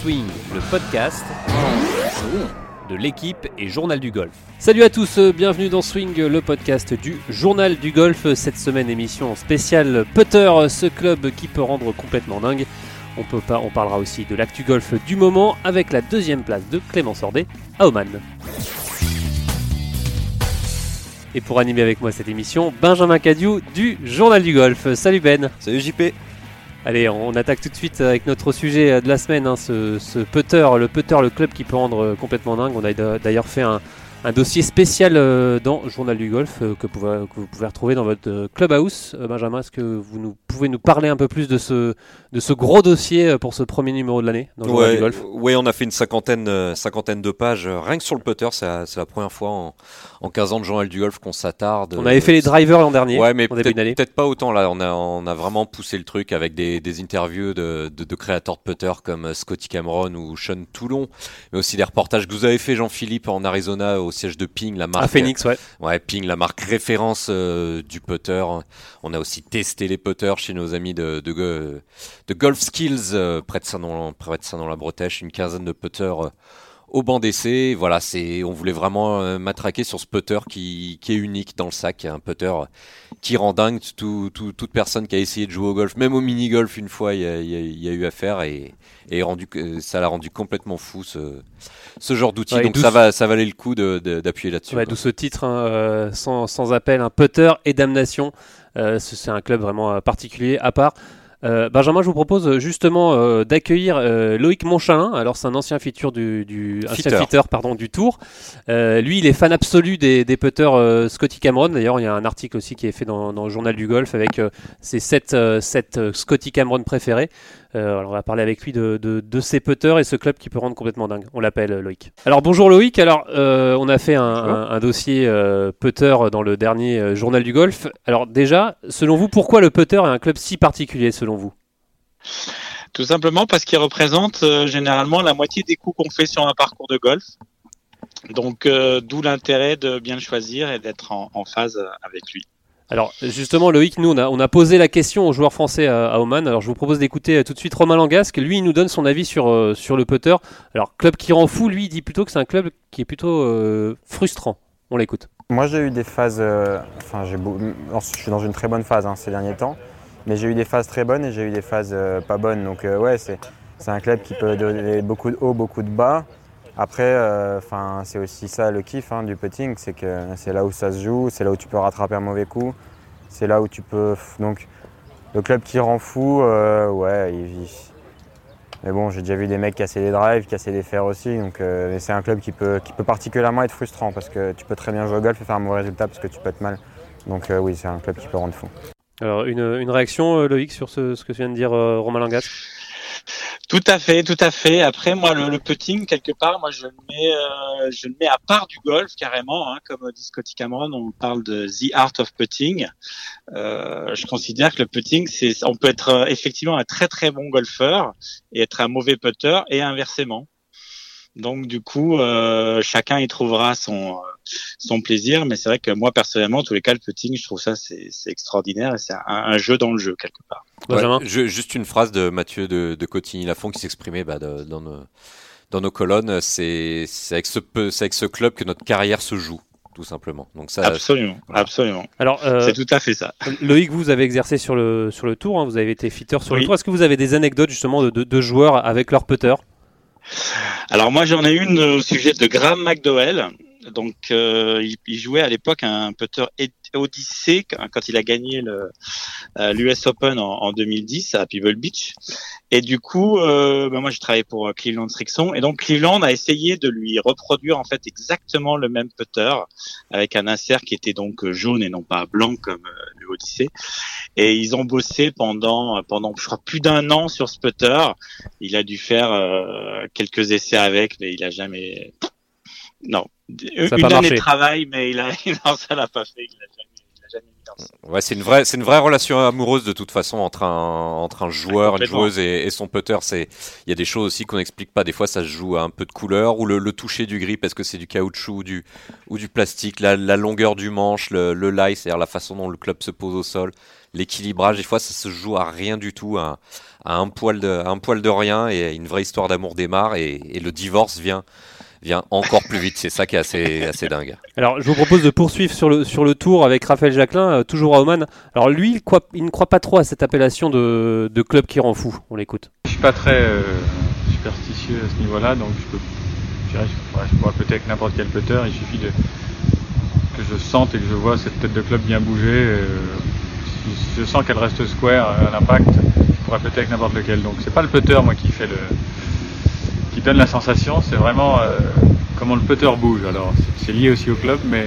Swing, le podcast de l'équipe et Journal du Golf. Salut à tous, euh, bienvenue dans Swing, le podcast du Journal du Golf. Cette semaine, émission spéciale Putter, ce club qui peut rendre complètement dingue. On, peut pas, on parlera aussi de l'actu golf du moment avec la deuxième place de Clément Sordet à Oman. Et pour animer avec moi cette émission, Benjamin Cadieu du Journal du Golf. Salut Ben. Salut JP. Allez, on attaque tout de suite avec notre sujet de la semaine, hein, ce, ce putter, le putter, le club qui peut rendre complètement dingue. On a d'ailleurs fait un, un dossier spécial euh, dans Journal du Golf euh, que, pouvez- que vous pouvez retrouver dans votre euh, clubhouse. Euh, Benjamin, est-ce que vous nous, pouvez nous parler un peu plus de ce, de ce gros dossier pour ce premier numéro de l'année dans Journal Ouais, du Golf? ouais, on a fait une cinquantaine, cinquantaine de pages rien que sur le putter. C'est la, première fois en, en 15 ans de journal du golf qu'on s'attarde. On avait fait les drivers l'an dernier, Ouais, mais peut-être pas autant là. On a, on a vraiment poussé le truc avec des, des interviews de, de, de créateurs de putter comme Scotty Cameron ou Sean Toulon, mais aussi des reportages que vous avez fait, Jean-Philippe, en Arizona au siège de Ping, la marque. À Phoenix, ouais. Ouais, Ping, la marque référence euh, du putter. On a aussi testé les putters chez nos amis de, de, de Golf Skills euh, près de Saint-Nom, près de Saint-Nom-la-Bretèche, une quinzaine de putters euh, au banc d'essai. Voilà, c'est, on voulait vraiment euh, matraquer sur ce putter qui, qui est unique dans le sac, un putter qui rend dingue tout, tout- toute personne qui a essayé de jouer au golf, même au mini-golf une fois, il y a, il y a- il y a eu affaire et, et rendu, ça l'a rendu complètement fou ce, ce genre d'outil. Ouais, Donc ça, va, ça valait le coup d'appuyer là-dessus. Ouais. D'où ce titre, hein, euh, sans, sans appel, un putter et damnation. Euh, ce- c'est un club vraiment particulier, à part. Euh, Benjamin, je vous propose euh, justement euh, d'accueillir euh, Loïc Monchalin. Alors, c'est un ancien feature du, du ancien pardon, du Tour. Lui, il est fan absolu des, des putters Scotty Cameron. D'ailleurs, il y a un article aussi qui est fait dans, dans le journal du golf avec ses 7, Scotty Cameron préférés. Euh, alors on va parler avec lui de, de, de ses putters et ce club qui peut rendre complètement dingue. On l'appelle euh, Loïc. Alors bonjour Loïc. Alors euh, on a fait un, un- un dossier euh, putter dans le dernier euh, journal du golf. Alors déjà, selon vous, pourquoi le putter est un club si particulier selon vous? Tout simplement parce qu'il représente euh, généralement la moitié des coups qu'on fait sur un parcours de golf. Donc, euh, d'où l'intérêt de bien le choisir et d'être en, en phase avec lui. Alors justement Loïc, nous on a, posé la question aux joueurs français à, Oman. Alors je vous propose d'écouter euh, tout de suite Romain Langasque. Lui il nous donne son avis sur, euh, sur le putter. Alors club qui rend fou, lui il dit plutôt que c'est un club qui est plutôt euh, frustrant. On l'écoute. Moi, j'ai eu des phases. enfin, j'ai je suis dans une très bonne phase hein, ces derniers temps, mais j'ai eu des phases très bonnes et j'ai eu des phases pas bonnes. Donc, ouais, c'est c'est un club qui peut donner beaucoup de hauts, beaucoup de bas. Après, euh, c'est aussi ça le kiff hein, du putting, c'est que c'est là où ça se joue, c'est là où tu peux rattraper un mauvais coup, c'est là où tu peux. Donc, le club qui rend fou, euh, ouais, il- il- mais bon, j'ai déjà vu des mecs casser des drives, casser des fers aussi. Donc, euh, c'est un club qui peut, qui peut particulièrement être frustrant parce que tu peux très bien jouer au golf et faire un mauvais résultat parce que tu peux être mal. Donc, oui, c'est un club qui peut rendre fou. Alors une, réaction Loïc sur ce, que vient de dire euh, Romain Langasque? Tout à fait, tout à fait. Après, moi, le, le putting, quelque part, moi, je le mets, euh, je le mets à part du golf carrément. Hein, comme dit Scotty Cameron, on parle de the art of putting. Euh, je considère que le putting, c'est, on peut être euh, effectivement un très très bon golfeur et être un mauvais putter et inversement. Donc, du coup, euh, chacun y trouvera son euh, son plaisir. Mais c'est vrai que moi, personnellement, en tous les cas, le putting, je trouve ça c'est, c'est extraordinaire et c'est un, un jeu dans le jeu quelque part. Benjamin Ouais, je- juste une phrase de Mathieu de, de Cotigny-Lafont qui s'exprimait bah, de- dans, nos, dans nos colonnes. C'est c'est avec, ce avec ce club que notre carrière se joue, tout simplement. Donc ça, Absolument, voilà. absolument. Alors euh, C'est tout à fait ça. Loïc, vous avez exercé sur le, sur le tour, hein, vous avez été fitter sur le tour. Est-ce que vous avez des anecdotes justement de, de- de joueurs avec leur putter Alors moi j'en ai une au sujet de Graham McDowell. Donc euh, il, il jouait à l'époque un putter Odyssey quand il a gagné euh, l'US Open en, en 2010 à Pebble Beach. Et du coup, euh, ben moi j'ai travaillé pour euh, Cleveland Strixon et donc Cleveland a essayé de lui reproduire en fait exactement le même putter avec un insert qui était donc euh, jaune et non pas blanc comme euh, le. Et ils ont bossé pendant pendant je crois plus d'un an sur ce putter. Il a dû faire quelques essais avec, mais il a jamais. Non, Ça a une année de travail, mais il a non, ça l'a pas fait. Il a jamais, il a jamais mis Ouais, c'est une vraie, c'est une vraie relation amoureuse de toute façon entre un, entre un joueur, une joueuse et, et son putter. C'est, il y a des choses aussi qu'on n'explique pas. Des fois, ça se joue à un peu de couleur ou le, le toucher du grip. Est-ce que c'est du caoutchouc ou du, ou du plastique, la, la longueur du manche, le, le lie, c'est-à-dire la façon dont le club se pose au sol, l'équilibrage. Des fois, ça se joue à rien du tout, à, à un poil de, à un poil de rien et une vraie histoire d'amour démarre et, et le divorce vient, vient encore plus vite. C'est ça qui est assez, assez dingue. Alors, je vous propose de poursuivre sur le, sur le tour avec Raphaël Jacquelin, euh, toujours à Oman. Alors, lui, il, croit- il ne croit pas trop à cette appellation de, de club qui rend fou. On l'écoute. Je suis pas très euh, superstitieux à ce niveau-là, donc je peux, je dirais, je pourrais, je pourrais putter avec n'importe quel putter. Il suffit de, que je sente et que je vois cette tête de club bien bouger. euh, si je sens qu'elle reste square à l'impact, je pourrais putter avec n'importe lequel. Donc c'est pas le putter moi qui fait le, donne la sensation, c'est vraiment euh, comment le putter bouge. Alors c'est- lié aussi au club, mais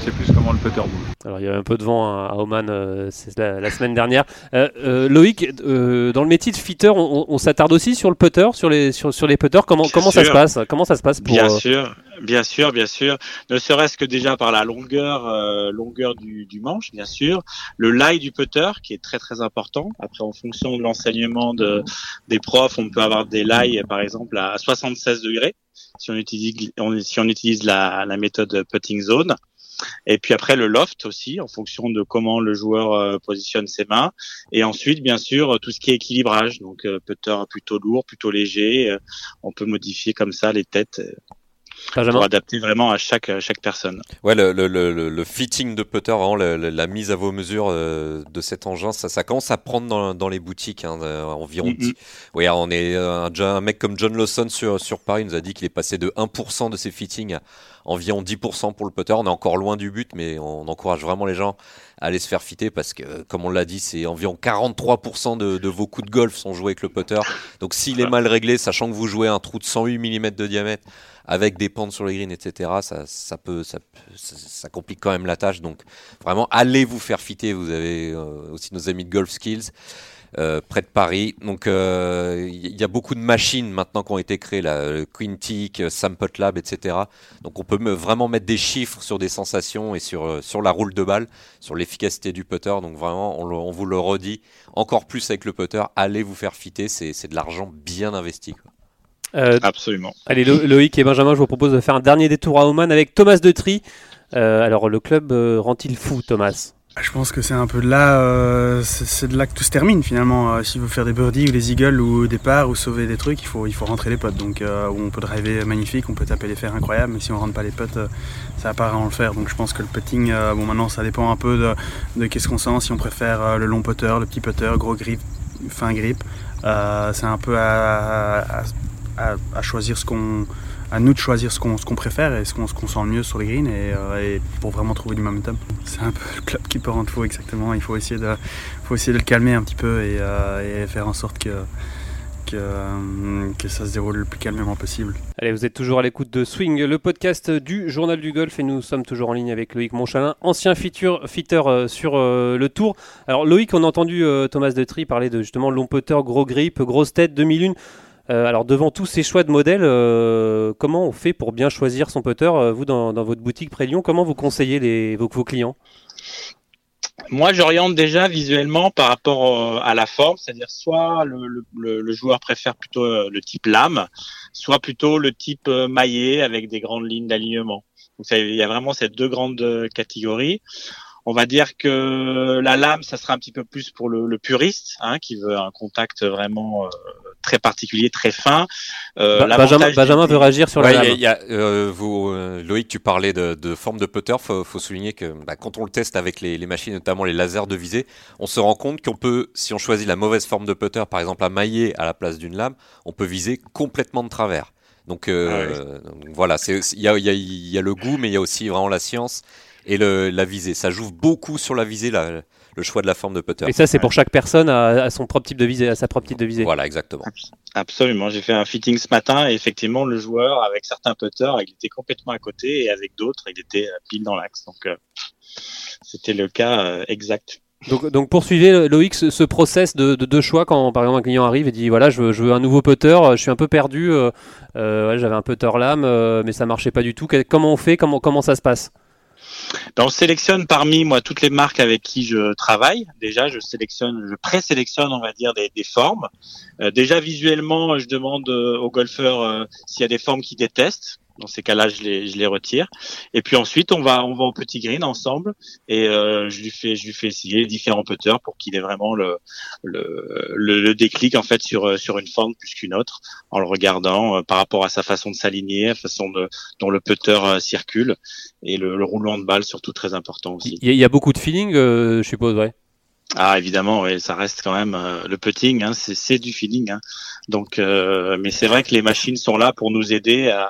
c'est plus comment le putter bouge. Alors, il y avait un peu de vent hein, à Oman euh, la, la semaine dernière. Euh, euh, Loïc, euh, dans le métier de fitter, on, on- on s'attarde aussi sur le putter, sur les, sur, sur les putters. Comment, Bien comment ça se passe? Comment ça se passe pour Bien euh, sûr, bien sûr, bien sûr. Ne serait-ce que déjà par la longueur, euh, longueur du, du manche, bien sûr. Le lie du putter, qui est très très important. Après, en fonction de l'enseignement de, des profs, on peut avoir des lies, par exemple, à 76 degrés, si on utilise, si on utilise la, la méthode putting zone. Et puis après le loft aussi, en fonction de comment le joueur euh, positionne ses mains. Et ensuite, bien sûr, tout ce qui est équilibrage. Donc euh, putter plutôt lourd, plutôt léger. euh, on peut modifier comme ça les têtes Benjamin pour adapter vraiment à chaque à chaque personne. Ouais, le, le, le, le- le fitting de putter, le- la mise à vos mesures euh, de cet engin, ça, ça commence à prendre dans, dans les boutiques. Hein, euh, environ. Ouais, on est euh, un, déjà un mec comme John Lawson sur sur Paris nous a dit qu'il est passé de 1% de ses fittings à environ 10% pour le putter. On est encore loin du but, mais on encourage vraiment les gens à aller se faire fitter parce que, comme on l'a dit, c'est environ 43% de, de vos coups de golf sont joués avec le putter. Donc s'il est mal réglé, sachant que vous jouez un trou de 108 mm de diamètre avec des pentes sur les greens, etc., ça, ça peut, ça, ça, complique quand même la tâche. Donc vraiment, allez vous faire fitter. Vous avez euh, aussi nos amis de Golf Skills. euh, près de Paris. Donc euh, il y a beaucoup de machines maintenant qui ont été créées, là, le Quintic, euh, Sample Lab, etc. Donc on peut me- vraiment mettre des chiffres sur des sensations et sur, euh, sur la roule de balle, sur l'efficacité du putter. Donc vraiment, on, vous le redit encore plus avec le putter. Allez vous faire fitter, c'est de l'argent bien investi. quoi. Euh, Absolument. Allez, Lo- Loïc et Benjamin, je vous propose de faire un dernier détour à Oman avec Thomas Detry. Euh, alors, le club euh, rend-il fou, Thomas? Je pense que c'est un peu de là, euh, c'est de là que tout se termine finalement. Euh, S'il veut faire des birdies ou des eagles ou au départ ou sauver des trucs, il faut, il faut rentrer les potes. Donc euh, on peut driver magnifique, on peut taper les fers incroyables, mais si on rentre pas les potes, euh, ça va pas vraiment le faire. Donc je pense que le putting, euh, bon maintenant ça dépend un peu de, de qu'est-ce qu'on sent, si on préfère euh, le long putter, le petit putter, gros grip, fin grip. Euh, c'est un peu à, à- à- à choisir ce qu'on à nous de choisir ce qu'on qu'on préfère et ce qu'on qu'on sent le mieux sur les greens euh, et pour vraiment trouver du momentum. C'est un peu le club qui peut rendre fou exactement. Il faut essayer de, faut essayer de le calmer un petit peu et, euh, faire en sorte que, que, euh, que ça se déroule le plus calmement possible. Allez, vous êtes toujours à l'écoute de Swing, le podcast du Journal du Golf, et nous sommes toujours en ligne avec Loïc Monchalin, ancien fitter, fitter sur le Tour. Alors Loïc, on a entendu Thomas Detry parler de justement long putter, gros grip, grosse tête, 2001. Euh, alors devant tous ces choix de modèles, euh, comment on fait pour bien choisir son putter Euh, Vous, dans, votre boutique près Lyon, comment vous conseillez vos, clients? Moi, j'oriente déjà visuellement par rapport à la forme, c'est-à-dire soit le, joueur préfère plutôt le type lame, soit plutôt le type maillet avec des grandes lignes d'alignement. Donc il y a vraiment ces deux grandes catégories. On va dire que la lame, ça sera un petit peu plus pour le, puriste, hein, qui veut un contact vraiment très particulier, très fin. Euh, Ba- Benjamin, veut réagir sur Ouais, la il y a- lame. y a, euh, vous, euh, Loïc, tu parlais de, de forme de putter. Faut, faut souligner que bah, quand on le teste avec les, les machines, notamment les lasers de visée, on se rend compte qu'on peut, si on choisit la mauvaise forme de putter, par exemple à mailler à la place d'une lame, on peut viser complètement de travers. Donc, euh, donc voilà, il y a, il y, a, il y a le goût, mais il y a aussi vraiment la science et le, la visée. Ça joue beaucoup sur la visée, la- le choix de la forme de putter. Et ça, c'est pour chaque personne à, à son propre type de visée, à sa propre type de visée. Voilà, exactement. Absolument. J'ai fait un fitting ce matin et effectivement, le joueur, avec certains putters, il était complètement à côté et avec d'autres, il était euh, pile dans l'axe. Donc, euh, c'était le cas euh, exact. Donc, donc poursuivez Loïc ce, ce process de, de, de choix quand par exemple un client arrive et dit voilà je veux, je veux un nouveau putter, je suis un peu perdu, euh, ouais, j'avais un putter lame euh, mais ça marchait pas du tout. Comment on fait? Comment, comment ça se passe? Ben, on sélectionne parmi moi toutes les marques avec qui je travaille. Déjà, je sélectionne, je présélectionne, on va dire, des, des formes. Euh, déjà visuellement, je demande euh, aux golfeurs euh, s'il y a des formes qu'ils détestent. Dans ces cas-là, je les, je les retire. Et puis ensuite, on va, on va au petit green ensemble et euh, je lui fais, je lui fais essayer différents putters pour qu'il ait vraiment le, le, le, le déclic en fait sur sur une forme plus qu'une autre, en le regardant euh, par rapport à sa façon de s'aligner, la façon de, dont le putter euh, circule et le, le roulement de balle surtout très important aussi. Il y, y a beaucoup de feeling, euh, je suppose, ouais. Ah évidemment, oui, ça reste quand même euh, le putting, hein, c'est c'est du feeling. Hein. Donc, euh, mais c'est vrai que les machines sont là pour nous aider à,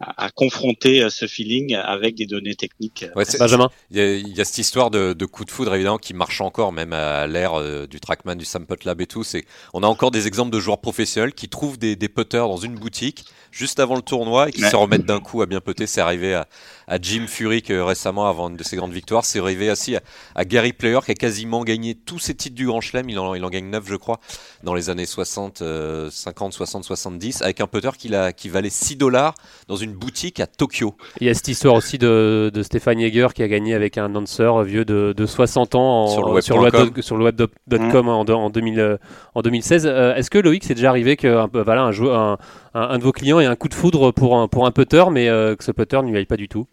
à, à confronter euh, ce feeling avec des données techniques. Ouais, Benjamin. Il y, a, il y a cette histoire de, de coup de foudre évidemment qui marche encore même à l'ère euh, du Trackman, du Sample Lab et tout. C'est, on a encore des exemples de joueurs professionnels qui trouvent des, des putters dans une boutique juste avant le tournoi et qui Ouais. se remettent d'un coup à bien putter. C'est arrivé à, à Jim Furyk récemment avant une de ses grandes victoires. C'est arrivé aussi à, à Gary Player qui a quasiment gagné tous ses titres du Grand Chelem. Il en, il en gagne 9 je crois dans les années 60, euh, 50, 60, 70 avec un putter qui, a, qui valait 6 dollars dans une boutique à Tokyo. Il y a cette histoire aussi de, de Stéphane Yeager qui a gagné avec un answer vieux de, de 60 ans en- Sur le web sur le point web, sur le web.com en, de- en, 2000, euh, en 2016. Euh, Est-ce que Loïc, c'est déjà arrivé que un, peu- voilà, un, joueur, un, un- un de vos clients ait un coup de foudre pour un, pour un putter, mais euh, que ce putter ne lui aille pas du tout.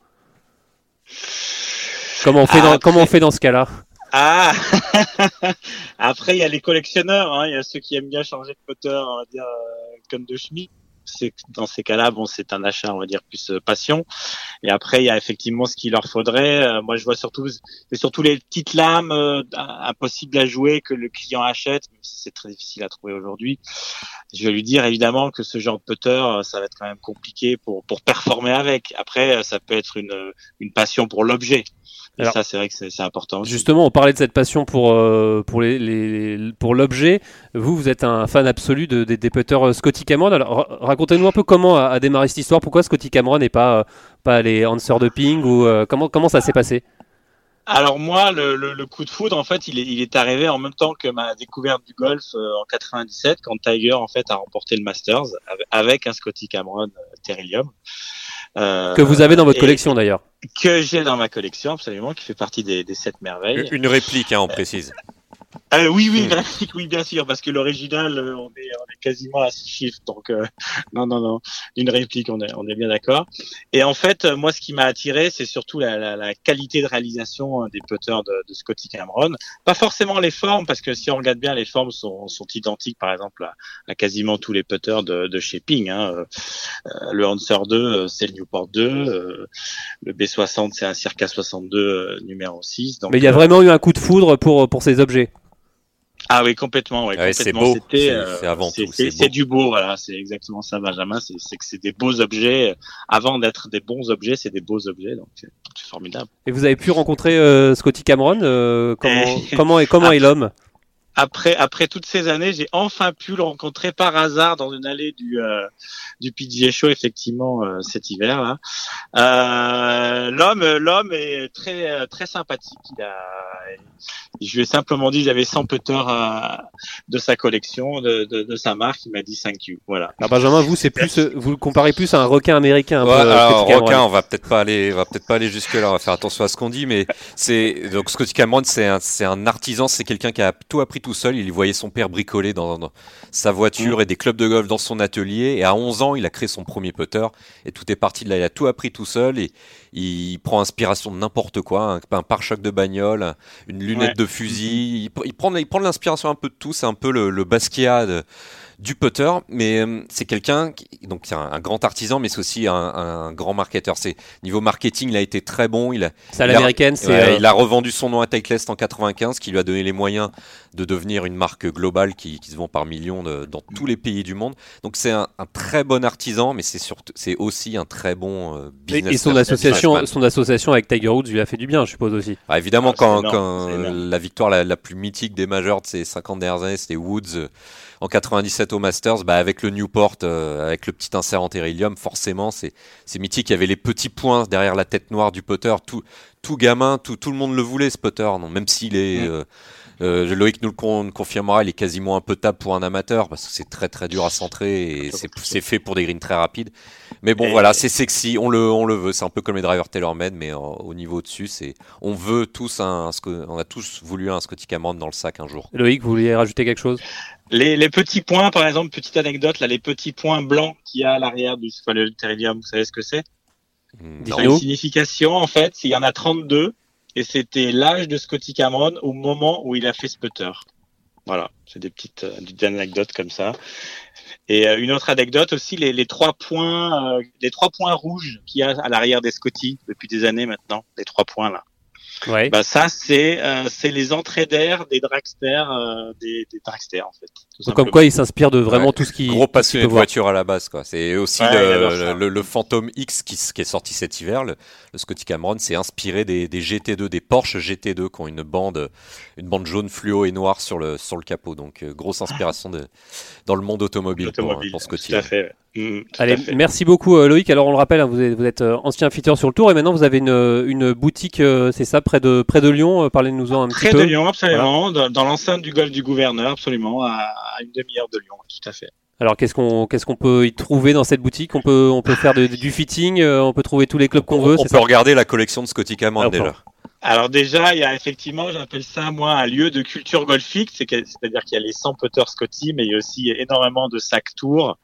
Comment on fait, Ah, dans, comment on fait dans ce cas-là? Ah Après, il y a les collectionneurs, hein, il y a ceux qui aiment bien changer de putter, on va dire, euh, comme de Schmidt. Dans ces cas-là, bon, c'est un achat, on va dire, plus euh, passion. Et après, il y a effectivement ce qu'il leur faudrait. Euh, moi, je vois surtout, c'est surtout les petites lames euh, impossibles à jouer que le client achète, même si c'est très difficile à trouver aujourd'hui. Je vais lui dire évidemment que ce genre de putter, ça va être quand même compliqué pour pour performer avec. Après, ça peut être une une passion pour l'objet. Et Alors- ça, c'est vrai que c'est important. aussi. Justement, on parlait de cette passion pour, euh, pour, les, les- pour l'objet. Vous, vous êtes un fan absolu de, des, des putters Scotty Cameron. Alors, racontez-nous un peu comment a, a démarré cette histoire. Pourquoi Scotty Cameron et pas, euh, pas les answers de ping ou euh, comment, comment ça s'est passé? Alors moi, le, le, le coup de foudre, en fait, il est, il est arrivé en même temps que ma découverte du golf euh, en 97, quand Tiger en fait a remporté le Masters avec, avec un Scotty Cameron euh, Terrellium. Euh, Que vous avez dans votre collection d'ailleurs. Que j'ai dans ma collection, absolument, qui fait partie des, des sept merveilles. Une réplique, hein, on précise. Euh, oui, oui, graphique, oui, bien sûr, parce que l'original, euh, on est, on est quasiment à six chiffres, donc euh, non, non, non, une réplique, on est, on est bien d'accord. Et en fait, euh, moi, ce qui m'a attiré, c'est surtout la, la, la qualité de réalisation euh, des putters de, de Scotty Cameron. Pas forcément les formes, parce que si on regarde bien, les formes sont, sont identiques, par exemple, à, à quasiment tous les putters de, de chez Ping. Hein. Euh, le Hanser 2, euh, c'est le Newport 2, euh, le B60, c'est un Circa 62 euh, numéro 6. Donc, Mais il y a vraiment eu un coup de foudre pour, pour ces objets. Ah oui, complètement. Ouais, Ouais, c'est beau. C'est- euh, c'est avant tout, C'est du beau, voilà. C'est exactement ça, Benjamin. C'est c'est que c'est des beaux objets. Avant d'être des bons objets, c'est des beaux objets. Donc c'est formidable. Et vous avez pu rencontrer euh, Scotty Cameron. euh, comment, comment, est, comment est l'homme? Après, après toutes ces années, j'ai enfin pu le rencontrer par hasard dans une allée du euh, du PGA Show, effectivement, euh, cet hiver là. Euh, l'homme, l'homme est très très sympathique. Il a, je lui ai simplement dit, j'avais 100 putters euh, de sa collection, de, de, de sa marque. Il m'a dit thank you. Voilà. Alors Benjamin, vous, c'est plus, euh, vous le comparez plus à un requin américain. un Ouais, peu, euh, alors, Scotty Cameron. requin, on va peut-être pas aller, on va peut-être pas aller jusque là. On va faire attention à ce qu'on dit, mais c'est donc Scotty Cameron, c'est un, c'est un artisan, c'est quelqu'un qui a tout appris tout seul. Il voyait son père bricoler dans, dans sa voiture et des clubs de golf dans son atelier. Et à 11 ans, il a créé son premier putter. Et tout est parti de là. Il a tout appris tout seul et il prend inspiration de n'importe quoi, un, un pare-choc de bagnole, une lunette Ouais. de fusil. Il, pr- il prend, l'inspiration un peu de tout. C'est un peu le, le du putter, mais euh, c'est quelqu'un qui donc c'est un, un grand artisan, mais c'est aussi un, un grand marketeur. C'est niveau marketing, il a été très bon. Il a, C'est à il a- l'américaine, c'est. ouais, euh, il a revendu son nom à Titleist en 95, qui lui a donné les moyens de devenir une marque globale qui, qui se vend par millions de- dans tous les pays du monde. Donc c'est un, un très bon artisan, mais c'est surtout c'est aussi un très bon euh, Et, business. et son association, son association avec Tiger Woods lui a fait du bien, je suppose aussi. Ah, évidemment, Ah, quand, énorme, quand la victoire la, la plus mythique des majors de ces 50 dernières années, c'était Woods euh, en 97 au Masters, bah, avec le Newport, euh, avec le petit insert en Terrellium, forcément, c'est c'est mythique. Il y avait les petits points derrière la tête noire du putter. Tout, tout gamin, tout, tout le monde le voulait, ce putter, non, même s'il est. Mm. euh, Euh, Loïc nous le con- confirmera, il est quasiment un peu table pour un amateur parce que c'est très très dur à centrer et c'est c'est fait pour des greens très rapides. Mais bon, Et- voilà, c'est sexy, on le, on le veut. C'est un peu comme les drivers TaylorMade, mais euh, au niveau au-dessus, c'est, on veut tous un, un on a tous voulu un Scotty Cameron dans le sac un jour. Loïc, vous vouliez rajouter quelque chose? Les, les petits points, par exemple, petite anecdote, là, les petits points blancs qu'il y a à l'arrière du enfin, le vous savez ce que c'est? Hmm, a une signification, en fait, il y en a 32, et c'était l'âge de Scotty Cameron au moment où il a fait ce putter. Voilà, c'est des petites, euh, des anecdotes comme ça. Et euh, une autre anecdote aussi, les, les trois points, euh, les trois points rouges qu'il y a à l'arrière des Scotty depuis des années maintenant, les trois points là. Ouais. Bah ça, c'est euh, c'est les entrées d'air des dragsters, euh, des, des dragsters en fait. Donc, comme quoi, il s'inspire de vraiment Ouais. tout ce qui. Gros passionné de voiture à la base, quoi. C'est aussi Ouais, le, le, le Phantom X qui, qui est sorti cet hiver. Le, le Scotty Cameron s'est inspiré des, des GT2, des Porsche GT2 qui ont une bande, une bande jaune fluo et noire sur le, sur le capot. Donc, euh, grosse inspiration de, dans le monde automobile, pour, Automobile, pour Scotty. Tout à fait. Mm, Allez, merci beaucoup euh, Loïc. Alors on le rappelle, hein, vous êtes, vous êtes euh, ancien fitter sur le tour et maintenant vous avez une, une boutique, euh, c'est ça, près de, près de Lyon. Euh, Parlez-nous-en un Près petit de peu. Lyon, absolument, dans, dans l'enceinte du golfe du gouverneur, absolument, à, à une demi-heure de Lyon, tout à fait. Alors qu'est-ce qu'on qu'est-ce qu'on peut y trouver dans cette boutique? On peut on peut faire de- du fitting, euh, on peut trouver tous les clubs qu'on veut. On peut ça? regarder la collection de Scotty Cameron déjà. Alors déjà, il y a effectivement, j'appelle ça moi un lieu de culture golfique, c'est que- c'est-à-dire qu'il y a les 100 putters Scotty, mais il y a aussi énormément de sacs tours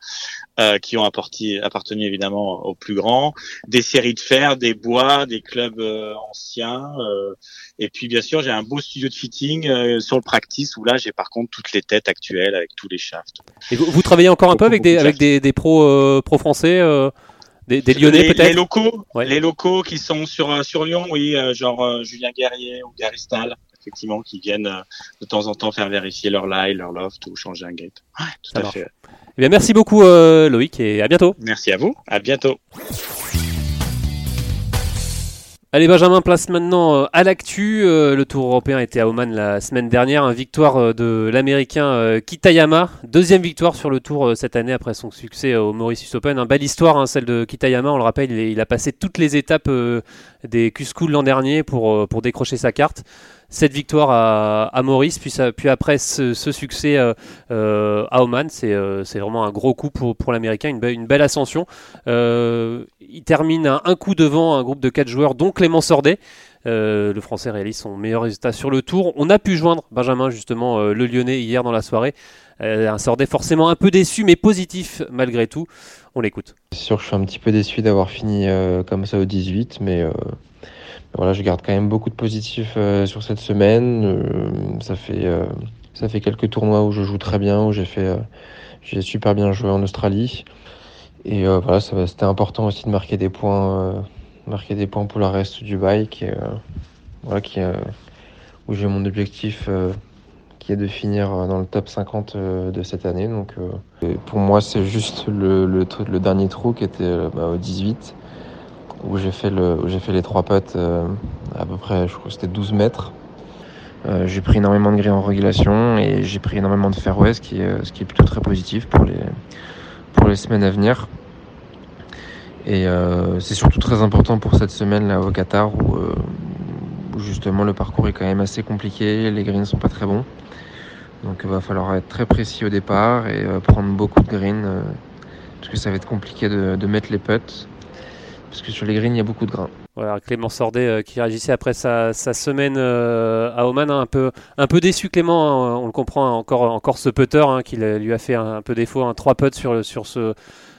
euh, qui ont apporté, appartenu évidemment aux plus grands, des séries de fer, des bois, des clubs euh, anciens, euh, et puis bien sûr j'ai un beau studio de fitting euh, sur le practice où là j'ai par contre toutes les têtes actuelles avec tous les shafts. Et vous, vous travaillez encore un peu avec des de avec des, des pros euh, pros français, euh, des, des Lyonnais les, les peut-être. locaux, Ouais. les locaux qui sont sur euh, sur Lyon, oui, euh, genre euh, Julien Guerrier ou Gary Stahl, effectivement, qui viennent de temps en temps faire vérifier leur lie, leur loft ou changer un gate. Ouais, tout Ça à marche. fait. Eh bien merci beaucoup euh, Loïc et à bientôt. Merci à vous. À bientôt. Allez Benjamin, place maintenant euh, à l'actu. Euh, le Tour européen était à Oman la semaine dernière. Une victoire euh, de l'Américain Kitayama. Deuxième victoire sur le Tour cette année après son succès au Mauritius Open. Belle histoire, hein, celle de Kitayama. On le rappelle, il, a passé toutes les étapes des Q-School l'an dernier pour, euh, pour décrocher sa carte. Cette victoire à, Maurice, puis, après ce, succès euh, euh, à Oman, c'est vraiment un gros coup pour, l'Américain, une, belle- ascension. Il termine à un coup devant un groupe de 4 joueurs, dont Clément Sordet. Le Français réalise son meilleur résultat sur le tour. On a pu joindre Benjamin, justement, le Lyonnais, hier dans la soirée. Euh, un Sordet forcément un peu déçu, mais positif malgré tout. On l'écoute. C'est sûr que je suis un petit peu déçu d'avoir fini euh, comme ça au 18, mais euh, voilà, je garde quand même beaucoup de positifs sur cette semaine. Ça fait ça fait quelques tournois où je joue très bien, où j'ai fait j'ai super bien joué en Australie. Et voilà, c'était important aussi de marquer des points, marquer des points pour le reste du bike. Voilà, qui, où j'ai mon objectif qui est de finir euh, dans le top 50 euh, de cette année. Donc euh, pour moi, c'est juste le, dernier trou qui était bah, au 18, où j'ai fait, les trois euh, à peu près, je crois que c'était 12 mètres. J'ai pris énormément de grilles en régulation et j'ai pris énormément de fairway, ce qui est, plutôt très positif pour les, semaines à venir. Et c'est surtout très important pour cette semaine là au Qatar où, où justement le parcours est quand même assez compliqué, les greens sont pas très bons. Donc il va falloir être très précis au départ et euh, prendre beaucoup de greens euh, parce que ça va être compliqué de, de mettre les putts parce que sur les greens il y a beaucoup de grains. Voilà, Clément Sordet euh, qui réagissait après sa, sa semaine euh, à Oman, hein, un, peu, un peu déçu Clément, hein, on le comprend, hein, encore, encore ce putter hein, qui lui a fait un, un peu défaut, un 3 putts sur, sur, ce,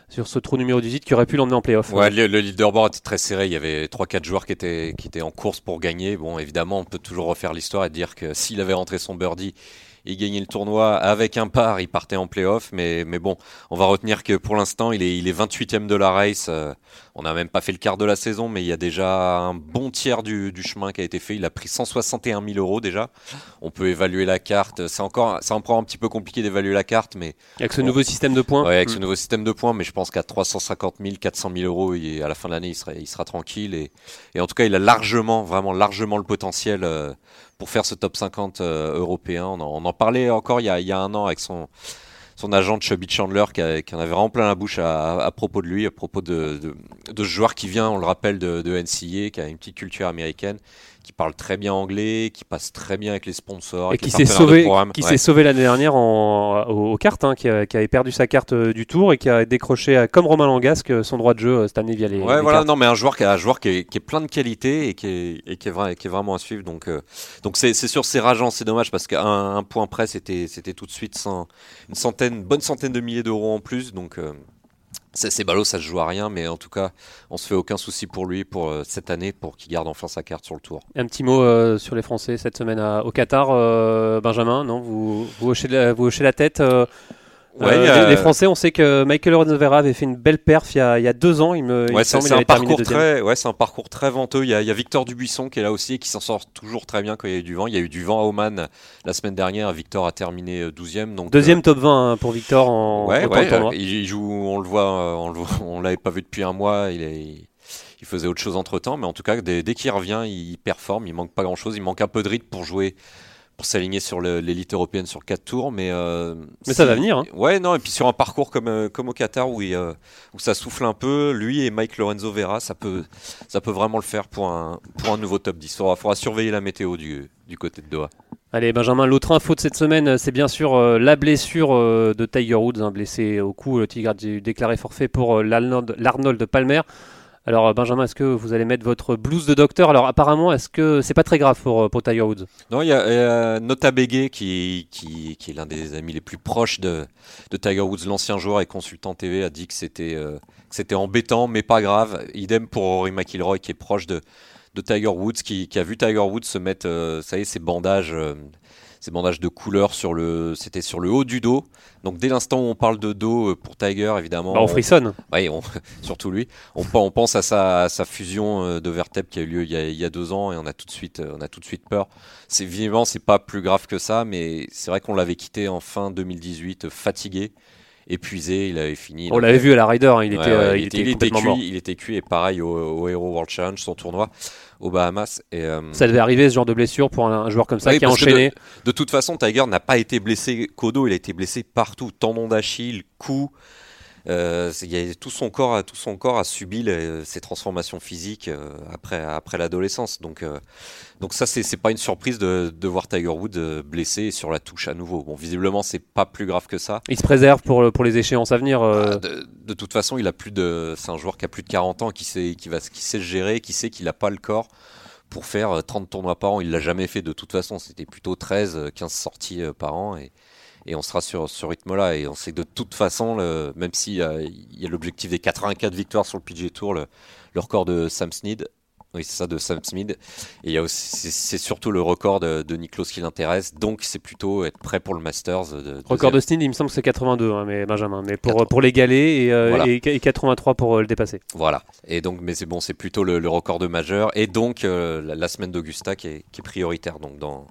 sur ce trou numéro 18 qui aurait pu l'emmener en playoff. Ouais, le, le leaderboard était très serré. Il y avait 3-4 joueurs qui étaient, qui étaient en course pour gagner. Bon, évidemment, on peut toujours refaire l'histoire et dire que s'il avait rentré son birdie, il gagnait le tournoi avec un par, il partait en playoff. Mais, mais bon, on va retenir que pour l'instant, il est, il est 28e de la race. Euh, on n'a même pas fait le quart de la saison, mais il y a déjà un bon tiers du, du chemin qui a été fait. Il a pris 161 000 euros déjà. On peut évaluer la carte. C'est encore, c'est encore un petit peu compliqué d'évaluer la carte, mais Avec ce nouveau système de points. Ouais, avec ce nouveau système de points, mais je pense qu'à 350 000, 400 000 euros, il à la fin de l'année, il sera, il sera tranquille. Et, et en tout cas, il a largement, vraiment largement le potentiel euh, pour faire ce top 50 euh, européen. On en, parlait encore il y, a, un an avec son, son agent Chubby Chandler qui, en avait vraiment plein la bouche à, propos de lui, à propos de ce joueur qui vient, on le rappelle, de, de NCA, qui a une petite culture américaine, qui parle très bien anglais, qui passe très bien avec les sponsors, Et qui s'est sauvé, qui Ouais. s'est sauvé l'année dernière en, au- aux cartes, hein, qui, a- qui avait perdu sa carte euh, du tour et qui a décroché, euh, comme Romain Langasque, euh, son droit de jeu cette année via les, Ouais, les voilà, cartes. non, mais un joueur qui, a, un joueur qui, est, qui est plein de qualités et qui est, et qui est, vrai, qui est vraiment à suivre. Donc, euh, donc c'est, sûr, c'est rageant, c'est dommage parce qu'un un point près, c'était, c'était tout de suite une centaine, bonne centaine de milliers d'euros en plus. Donc, euh, c'est, ballot, ça se joue à rien, mais en tout cas, on se fait aucun souci pour lui pour euh, cette année pour qu'il garde enfin sa carte sur le tour. Un petit mot euh, sur les Français cette semaine au Qatar, euh, Benjamin, non vous, vous, hochez la, vous hochez la tête Ouais, euh, les, les Français, on sait que Michael Vera avait fait une belle perf il y a, il y a deux ans, il me, Ouais, c'est, un parcours très, ouais, c'est un parcours très venteux. Il y, a, il y a Victor Dubuisson qui est là aussi et qui s'en sort toujours très bien quand il y a eu du vent. Il y a eu du vent à Oman la semaine dernière. Victor a terminé euh, 12e. Donc, Deuxième euh, top 20 hein, pour Victor en Ouais, ouais, euh, il, joue, on le voit, on le voit, on l'avait pas vu depuis un mois. Il est, il faisait autre chose entre temps, mais en tout cas, dès, dès qu'il revient, il performe. Il manque pas grand chose. Il manque un peu de rythme pour jouer, pour s'aligner sur l'élite européenne sur quatre tours, mais euh, Mais ça va venir, hein. Ouais, non, et puis sur un parcours comme euh, comme au Qatar où il, euh, où ça souffle un peu, lui et Mike Lorenzo Vera, ça peut ça peut vraiment le faire pour un pour un nouveau top 10. Il faudra, faudra surveiller la météo du du côté de Doha. Allez Benjamin, l'autre info de cette semaine, c'est bien sûr la blessure de Tiger Woods, un blessé au cou. Le Tigre a dû déclarer forfait pour l'Arnold Palmer. Alors euh, Benjamin, est-ce que vous allez mettre votre blouse de docteur? Alors apparemment, est-ce que c'est pas très grave pour, euh, pour Tiger Woods? Non, il y a Nota Bege qui, qui, qui est l'un des amis les plus proches de, de Tiger Woods, l'ancien joueur et consultant TV, a dit que c'était euh, que c'était embêtant, mais pas grave. Idem pour Rory McIlroy qui est proche de, de Tiger Woods, qui, qui a vu Tiger Woods se mettre, ça y est, ses bandages, ses bandages de couleur sur le, c'était sur le haut du dos. Donc dès l'instant où on parle de dos euh, pour Tiger, évidemment, Bah, On on- frissonne. oui, on- surtout lui. On, pen- on pense à sa, à sa fusion euh, de vertèbres qui a eu lieu il y a, il y a deux ans et on a tout de suite, euh, on a tout de suite peur. C'est évidemment, c'est pas plus grave que ça, mais c'est vrai qu'on l'avait quitté en fin 2018, euh, fatigué, épuisé. Il avait fini. On l'avait vu à la Ryder, hein, il, Ouais, était, ouais, il, il était, était il était complètement mort. cuit, il était cuit et pareil au, au Hero World Challenge, son tournoi aux Bahamas. Et, euh, Ça devait arriver ce genre de blessure pour un, un joueur comme ça oui, qui que enchaîné. De, de toute façon, Tiger n'a pas été blessé qu'au dos, il a été blessé partout, tendon d'Achille, cou. Euh, y a- tout son corps, a- tout son corps a subi les- ces transformations physiques euh, après après l'adolescence. Donc euh, donc ça c'est pas une surprise de, de voir Tiger Woods euh, blessé sur la touche à nouveau. Bon visiblement c'est pas plus grave que ça. Il se préserve pour, pour les échéances à venir. euh, Ah, De, de toute façon, il a plus de. C'est un joueur qui a plus de 40 ans, qui sait, qui va, qui sait gérer, qui sait qu'il n'a pas le corps pour faire euh, 30 tournois par an. Il l'a jamais fait de toute façon. C'était plutôt 13, euh, 15 sorties par an et, et on sera sur ce rythme-là. Et on sait que de toute façon, le- même s'il y a, il y a l'objectif des 84 victoires sur le PGA Tour, le, le record de Sam Snead. Oui, c'est ça, de Sam Smith. Et c'est- surtout le record de, de Niklos qui l'intéresse. Donc, c'est plutôt être prêt pour le Masters. De, Record de. Sneed, il me semble que c'est 82, hein, mais Benjamin. Mais pour, 80. pour l'égaler et, euh, Voilà. et, et 83 pour euh, le dépasser. Voilà. Et donc, mais c'est bon, c'est plutôt le, le record de majeur. Et donc, euh, la, la semaine d'Augusta qui est, qui est prioritaire. Donc, dans,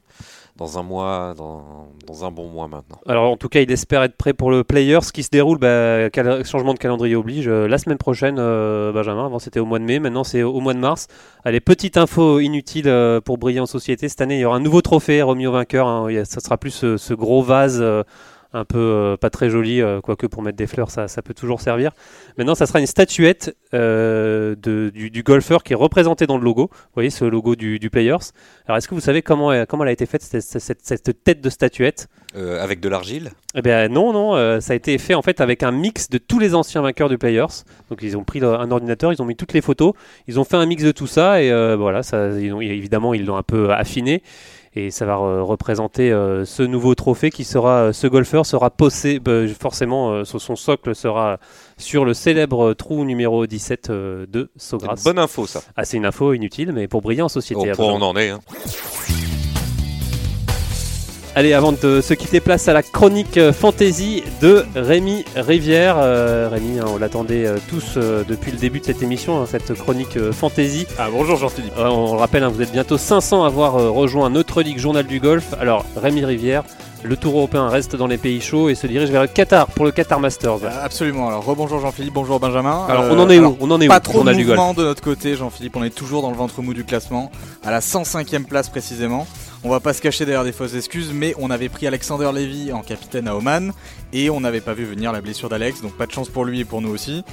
dans un mois, dans, un bon mois maintenant. Alors en tout cas, il espère être prêt pour le Players qui se déroule, bah, changement de calendrier oblige, euh, la semaine prochaine, euh, Benjamin. Avant c'était au mois de mai, maintenant c'est au mois de mars. Allez, petite info inutile euh, pour briller en société. Cette année, il y aura un nouveau trophée remis au vainqueur. hein. Ça sera plus ce, ce gros vase. Un peu euh, pas très joli, euh, quoique pour mettre des fleurs, ça, ça peut toujours servir. Maintenant, ça sera une statuette euh, de- du, du golfeur qui est représenté dans le logo. Vous voyez ce logo du, du Players. Alors, est-ce que vous savez comment, elle- comment elle a été faite, cette, cette- cette tête de statuette? Avec de l'argile? Eh bien non, non, ça a été fait en fait avec un mix de tous les anciens vainqueurs du Players. Donc ils ont pris le- un ordinateur, ils ont mis toutes les photos, ils ont fait un mix de tout ça et voilà, ça, ils ont- évidemment ils l'ont un peu affiné et ça va re- représenter euh, ce nouveau trophée qui sera, ce golfeur sera posé, bah, forcément euh, son socle sera sur le célèbre trou numéro 17 euh, de Sogras. bonne info, ça. Ah, c'est une info inutile, mais pour briller en société. On en est. hein. Allez, avant de se quitter, place à la chronique euh, fantasy de Rémi Rivière. Euh, Rémi, hein, on l'attendait euh, tous euh, depuis le début de cette émission, hein, cette chronique euh, fantasy. Ah bonjour Jean-Philippe. On le rappelle, hein, vous êtes bientôt 500 à avoir rejoint notre ligue Journal du Golf. Alors, Rémi Rivière, le tour européen reste dans les pays chauds et se dirige vers le Qatar pour le Qatar Masters. Absolument. Alors rebonjour Jean-Philippe, bonjour Benjamin. Alors, on en est où On en est Pas où trop de Journal du Golf mouvement de notre côté, Jean-Philippe. On est toujours dans le ventre mou du classement, à la 105e place précisément. On va pas se cacher derrière des fausses excuses, mais on avait pris Alexander Levy en capitaine à Oman et on n'avait pas vu venir la blessure d'Alex, donc pas de chance pour lui et pour nous aussi.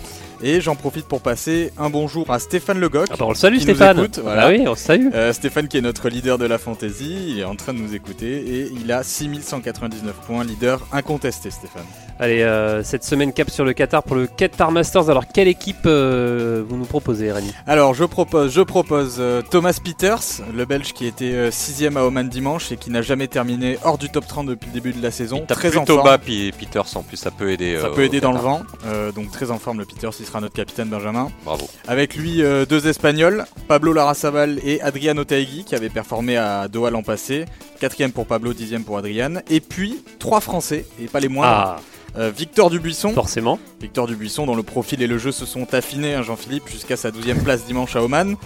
Et j'en profite pour passer un bonjour à Stéphane Legoc. Ah bah, on le salue qui nous Stéphane. écoute, voilà. Ah oui, on le salue. Euh, Stéphane qui est notre leader de la fantasy, il est en train de nous écouter et il a 6199 points, leader incontesté Stéphane. Allez, euh, cette semaine cap sur le Qatar pour le Qatar Masters. Alors quelle équipe euh, vous nous proposez, Rémi? Alors je propose, je propose euh, Thomas Peters, le Belge qui était 6ème à Oman dimanche et qui n'a jamais terminé hors du top 30 depuis le début de la saison. T'as Très en forme. bas, puis Peters en plus, ça peut aider. Ça euh, peut au aider dans le vent, Euh, donc très en forme le Peters, il sera notre capitaine Benjamin. Bravo. Avec lui euh, deux Espagnols, Pablo Larrazabal et Adriano Taegui qui avaient performé à Doha l'an passé. Quatrième pour Pablo, dixième pour Adrian. Et puis trois Français, et pas les moindres. Ah, Euh, Victor Dubuisson, forcément. Victor Dubuisson dont le profil et le jeu se sont affinés, hein, Jean-Philippe, jusqu'à sa 12e place dimanche à Oman.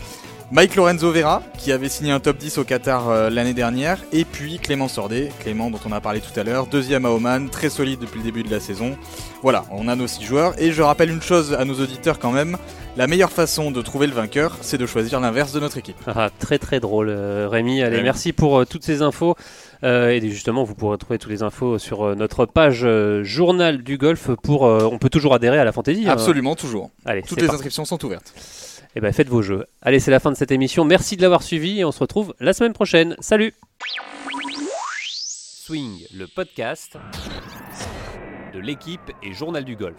Mike Lorenzo Vera, qui avait signé un top 10 au Qatar euh, l'année dernière. Et puis Clément Sordet, Clément dont on a parlé tout à l'heure, deuxième à Oman, très solide depuis le début de la saison. Voilà, on a nos six joueurs. Et je rappelle une chose à nos auditeurs quand même, la meilleure façon de trouver le vainqueur, c'est de choisir l'inverse de notre équipe. Ah, très très drôle, euh, Rémi. Allez, Rémi. merci pour euh, toutes ces infos. Euh, et justement, vous pourrez trouver toutes les infos sur euh, notre page euh, Journal du Golf. Pour, euh, on peut toujours adhérer à la fantaisie. hein. Absolument, toujours. Allez, Toutes les parti. inscriptions sont ouvertes. Eh ben, faites vos jeux. Allez, c'est la fin de cette émission. Merci de l'avoir suivi et on se retrouve la semaine prochaine. Salut Swing, le podcast de l'équipe et Journal du Golf.